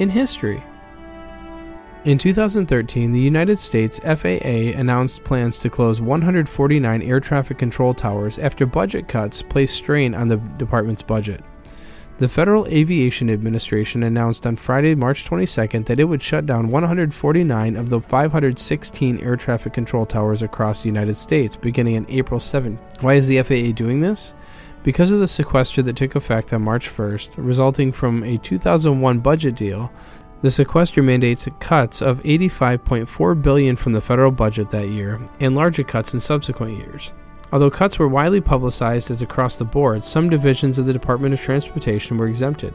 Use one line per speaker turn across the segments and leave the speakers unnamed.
in history. In 2013, the United States FAA announced plans to close 149 air traffic control towers after budget cuts placed strain on the department's budget. The Federal Aviation Administration announced on Friday, March 22nd, that it would shut down 149 of the 516 air traffic control towers across the United States beginning on April 7. Why is the FAA doing this? Because of the sequester that took effect on March 1st, resulting from a 2001 budget deal, the sequester mandates cuts of 85.4 billion from the federal budget that year and larger cuts in subsequent years. Although cuts were widely publicized as across the board, some divisions of the Department of Transportation were exempted.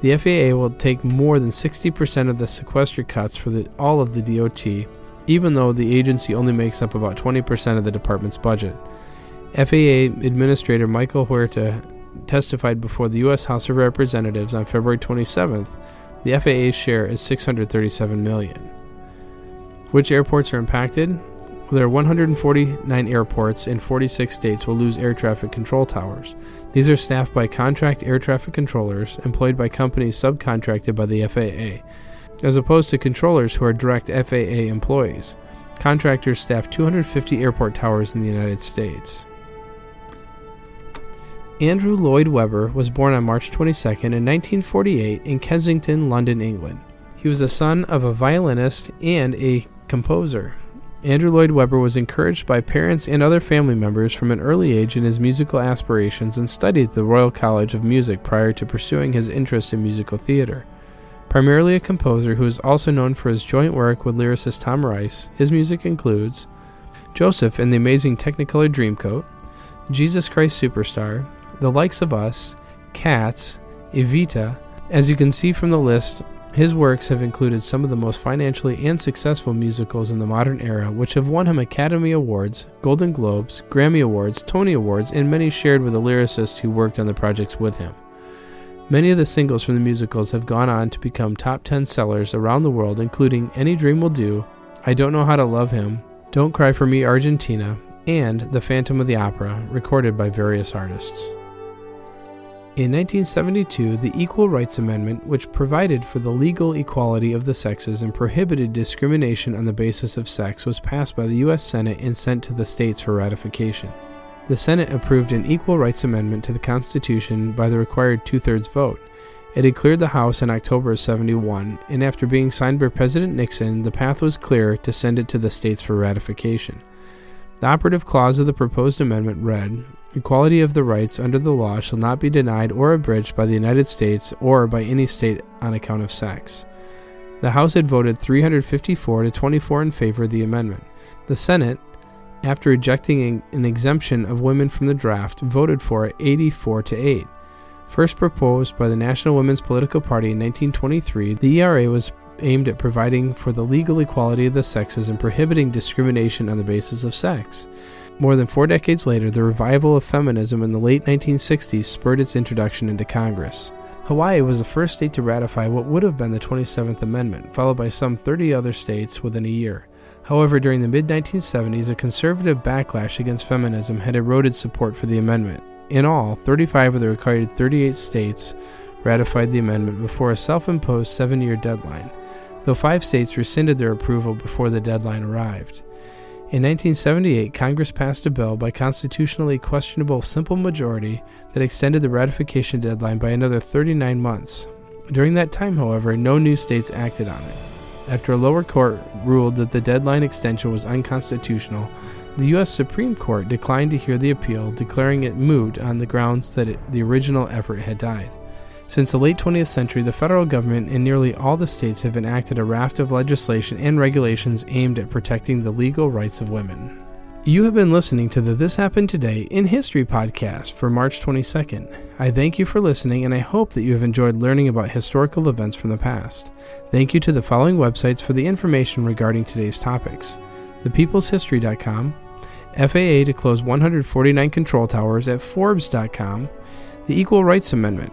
The FAA will take more than 60% of the sequester cuts for the, all of the DOT, even though the agency only makes up about 20% of the department's budget. FAA Administrator Michael Huerta testified before the U.S. House of Representatives on February 27th. The FAA's share is 637 million. Which airports are impacted? Well, there are 149 airports in 46 states will lose air traffic control towers. These are staffed by contract air traffic controllers employed by companies subcontracted by the FAA, as opposed to controllers who are direct FAA employees. Contractors staff 250 airport towers in the United States. Andrew Lloyd Webber was born on March 22 in 1948 in Kensington, London, England. He was the son of a violinist and a composer. Andrew Lloyd Webber was encouraged by parents and other family members from an early age in his musical aspirations and studied at the Royal College of Music prior to pursuing his interest in musical theater. Primarily a composer who is also known for his joint work with lyricist Tim Rice, his music includes Joseph and the Amazing Technicolor Dreamcoat, Jesus Christ Superstar, the likes of us, Cats, Evita. As you can see from the list, his works have included some of the most financially and successful musicals in the modern era, which have won him Academy Awards, Golden Globes, Grammy Awards, Tony Awards, and many shared with the lyricist who worked on the projects with him. Many of the singles from the musicals have gone on to become top 10 sellers around the world, including Any Dream Will Do, I Don't Know How to Love Him, Don't Cry for Me Argentina, and The Phantom of the Opera, recorded by various artists. In 1972, the Equal Rights Amendment, which provided for the legal equality of the sexes and prohibited discrimination on the basis of sex, was passed by the U.S. Senate and sent to the states for ratification. The Senate approved an Equal Rights Amendment to the Constitution by the required two thirds vote. It had cleared the House in October of 71, and after being signed by President Nixon, the path was clear to send it to the states for ratification. The operative clause of the proposed amendment read Equality of the rights under the law shall not be denied or abridged by the United States or by any state on account of sex. The House had voted 354 to 24 in favor of the amendment. The Senate, after rejecting an exemption of women from the draft, voted for it 84 to 8. First proposed by the National Women's Political Party in 1923, the ERA was aimed at providing for the legal equality of the sexes and prohibiting discrimination on the basis of sex. More than four decades later, the revival of feminism in the late 1960s spurred its introduction into Congress. Hawaii was the first state to ratify what would have been the 27th Amendment, followed by some 30 other states within a year. However, during the mid 1970s, a conservative backlash against feminism had eroded support for the amendment. In all, 35 of the required 38 states ratified the amendment before a self imposed seven year deadline, though five states rescinded their approval before the deadline arrived. In 1978, Congress passed a bill by constitutionally questionable simple majority that extended the ratification deadline by another 39 months. During that time, however, no new states acted on it. After a lower court ruled that the deadline extension was unconstitutional, the U.S. Supreme Court declined to hear the appeal, declaring it moot on the grounds that it, the original effort had died. Since the late 20th century, the federal government and nearly all the states have enacted a raft of legislation and regulations aimed at protecting the legal rights of women. You have been listening to the This Happened Today in History podcast for March 22nd. I thank you for listening and I hope that you have enjoyed learning about historical events from the past. Thank you to the following websites for the information regarding today's topics thepeopleshistory.com, FAA to close 149 control towers at Forbes.com, the Equal Rights Amendment